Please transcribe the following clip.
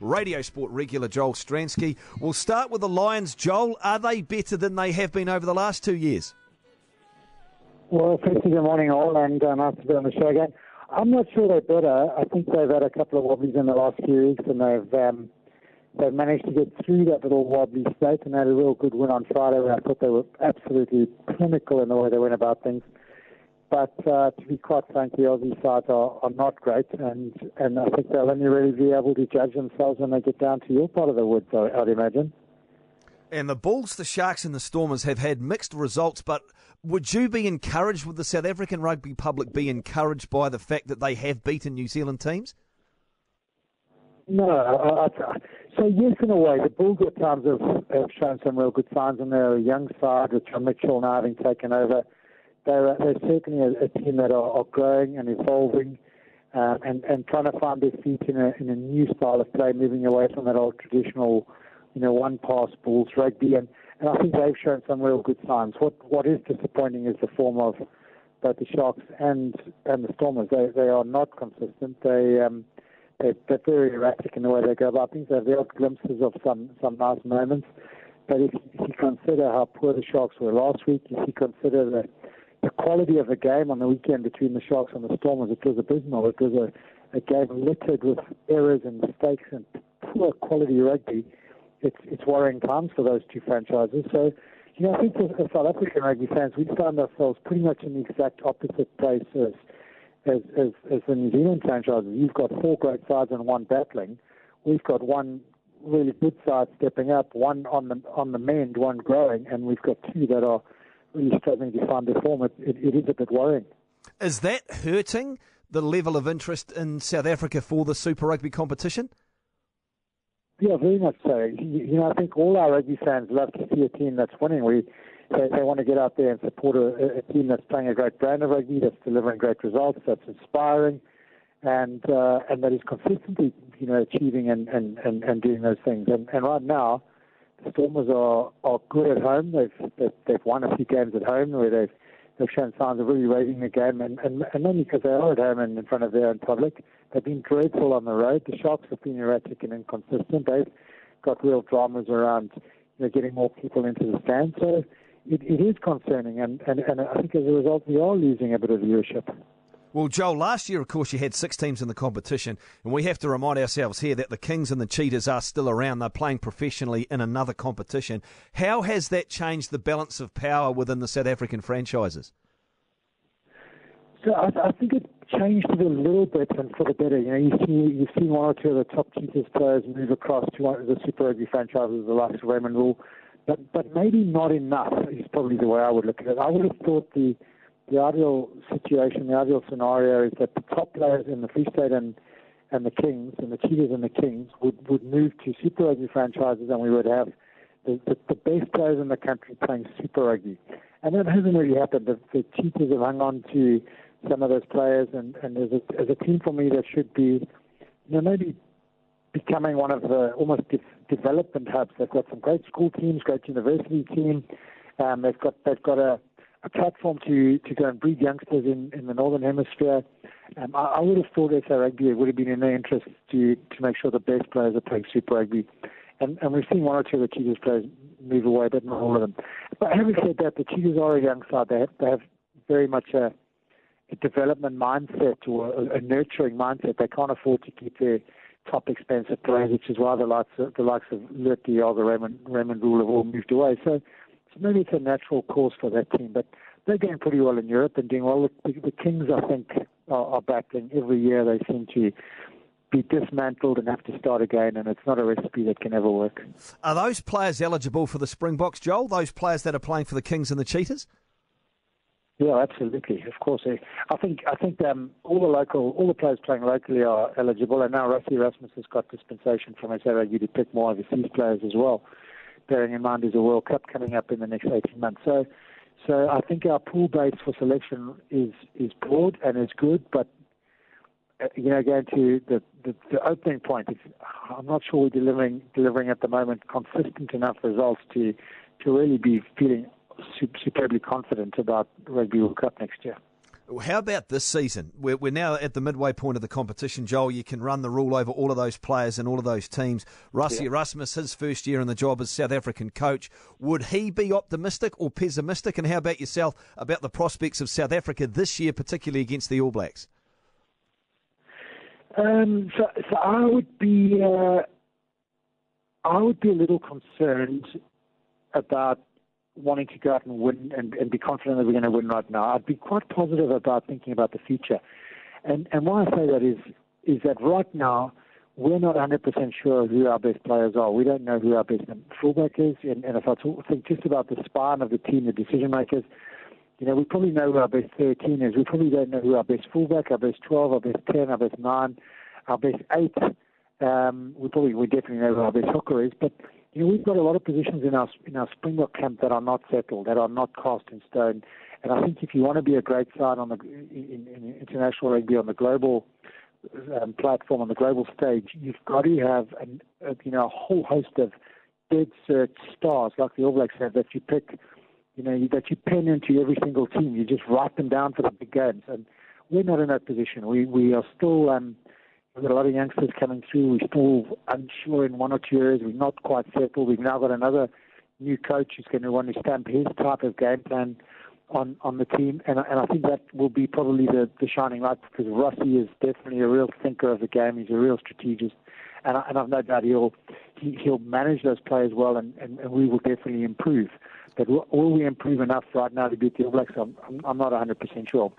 Radio Sport regular Joel Stransky. We'll start with the Lions. Joel, are they better than they have been over the last two years? Well, firstly, good morning all, and uh, nice to be on the show again. I'm not sure they're better. I think they've had a couple of wobblies in the last few weeks, and they've um, they've managed to get through that little wobbly state and had a real good win on Friday. Where I thought they were absolutely clinical in the way they went about things. But uh, to be quite frank, the Aussie sides are, are not great, and and I think they'll only really be able to judge themselves when they get down to your part of the woods. I, I'd imagine. And the Bulls, the Sharks, and the Stormers have had mixed results, but would you be encouraged, would the South African rugby public be encouraged by the fact that they have beaten New Zealand teams? No, I, I, so yes, in a way, the Bulls at times have, have shown some real good signs, and they're a young side with John Mitchell now having taken over. They're, they're certainly a, a team that are, are growing and evolving, um, and and trying to find their feet in a in a new style of play, moving away from that old traditional, you know, one pass Bulls rugby, and and I think they've shown some real good signs. What what is disappointing is the form of both the Sharks and and the Stormers. They they are not consistent. They um, they're, they're very erratic in the way they go about things. They have the odd glimpses of some some nice moments, but if, if you consider how poor the Sharks were last week, if you consider the quality of the game on the weekend between the Sharks and the Stormers, it was abysmal. It was a, a game littered with errors and mistakes and poor quality rugby it's it's worrying times for those two franchises. So, you know, I think as, South African rugby fans, we found ourselves pretty much in the exact opposite place as as, as, as the New Zealand franchises. You've got four great sides and one battling. We've got one really good side stepping up, one on the on the mend, one growing, and we've got two that are really struggling to find their form. It, it, it is a bit worrying. Is that hurting the level of interest in South Africa for the Super Rugby competition? Yeah, very much so. You know, I think all our rugby fans love to see a team that's winning. We they, they want to get out there and support a, a team that's playing a great brand of rugby, that's delivering great results, that's inspiring, and uh, and that is consistently, you know, achieving and, and, and, and doing those things. And, and right now, Stormers are, are good at home. They've, they've they've won a few games at home where they've they've shown signs of really raising the game, and and, and only because they are at home and in front of their own public. They've been dreadful on the road. The Sharks have been erratic and inconsistent. They've got real dramas around you know, getting more people into the stands. So it, it is concerning, and, and, and I think as a result, we are losing a bit of viewership. Well, Joel, last year, of course, you had six teams in the competition, and we have to remind ourselves here that the Kings and the Cheetahs are still around. They're playing professionally in another competition. How has that changed the balance of power within the South African franchises? So I, I think it changed it a little bit and for the better. You know, you see you've seen one or two of the top Cheetahs players move across to one of the Super Rugby franchises, the likes of Raymond Rhule, but but maybe not enough. Is probably the way I would look at it. I would have thought the the ideal situation, the ideal scenario is that the top players in the Free State and and the Kings and the Cheetahs and the Kings would would move to Super Rugby franchises, and we would have the, the, the best players in the country playing Super Rugby. And that hasn't really happened. The, the Cheetahs have hung on to some of those players, and, and as, a, as a team for me that should be, you know, maybe becoming one of the almost de- development hubs. They've got some great school teams, great university team. Um, they've got they've got a, a platform to, to go and breed youngsters in, in the northern hemisphere. Um, I, I would have thought SA Rugby would have been in their interest to to make sure the best players are playing Super Rugby, and and we've seen one or two of the Cheetahs players move away, but not all of them. But having said that, the Cheetahs are a young side. They have, they have very much a a development mindset or a, a, nurturing mindset. They can't afford to keep their top expensive players, which is why the likes of, the likes of Lood de Jager, Raymond, Raymond Rhule have all moved away. So maybe it's a natural course for that team. But they're going pretty well in Europe and doing well. The, the Kings, I think, are, are battling every year. They seem to be dismantled and have to start again, and it's not a recipe that can ever work. Are those players eligible for the Springboks, Joel? Those players that are playing for the Kings and the Cheetahs? Yeah, absolutely. Of course, eh. I think I think um, all the local, all the players playing locally are eligible, and now Rassie Erasmus has got dispensation from SARU to pick more overseas players as well. Bearing in mind there's a World Cup coming up in the next 18 months, so so I think our pool base for selection is is broad and is good, but uh, you know, going to the, the, the opening point, I'm not sure we're delivering delivering at the moment consistent enough results to to really be feeling superbly confident about Rugby World Cup next year. How about this season? We're, we're now at the midway point of the competition, Joel. You can run the rule over all of those players and all of those teams. Rassie yeah. Erasmus, his first year in the job as South African coach, would he be optimistic or pessimistic? And how about yourself about the prospects of South Africa this year, particularly against the All Blacks? Um, so, so I would be, uh, I would be a little concerned about wanting to go out and win and, and be confident that we're going to win right now. I'd be quite positive about thinking about the future. And and why I say that is is that right now we're not 100% sure who our best players are. We don't know who our best fullback is. And, and if I talk, think just about the spine of the team, the decision makers, you know, we probably know who our best 13 is. We probably don't know who our best fullback, our best 12, our best 10, our best 9, our best 8. Um, we probably, we definitely know who our best hooker is. But you know, we've got a lot of positions in our in our Springbok camp that are not settled, that are not cast in stone. And I think if you want to be a great side on the in, in international rugby on the global um, platform on the global stage, you've got to have an, a, you know a whole host of dead cert stars like the All Blacks have that you pick, you know, that you pen into every single team. You just write them down for the big games, and we're not in that position. We we are still um, We've got a lot of youngsters coming through. We're still unsure in one or two areas. We're not quite settled. We've now got another new coach who's going to want to stamp his type of game plan on on the team, and and I think that will be probably the the shining light because Rassie is definitely a real thinker of the game. He's a real strategist, and I, and I've no doubt he'll he, he'll manage those players well, and, and, and we will definitely improve. But will we improve enough right now to beat the All Blacks? I'm, I'm not 100% sure.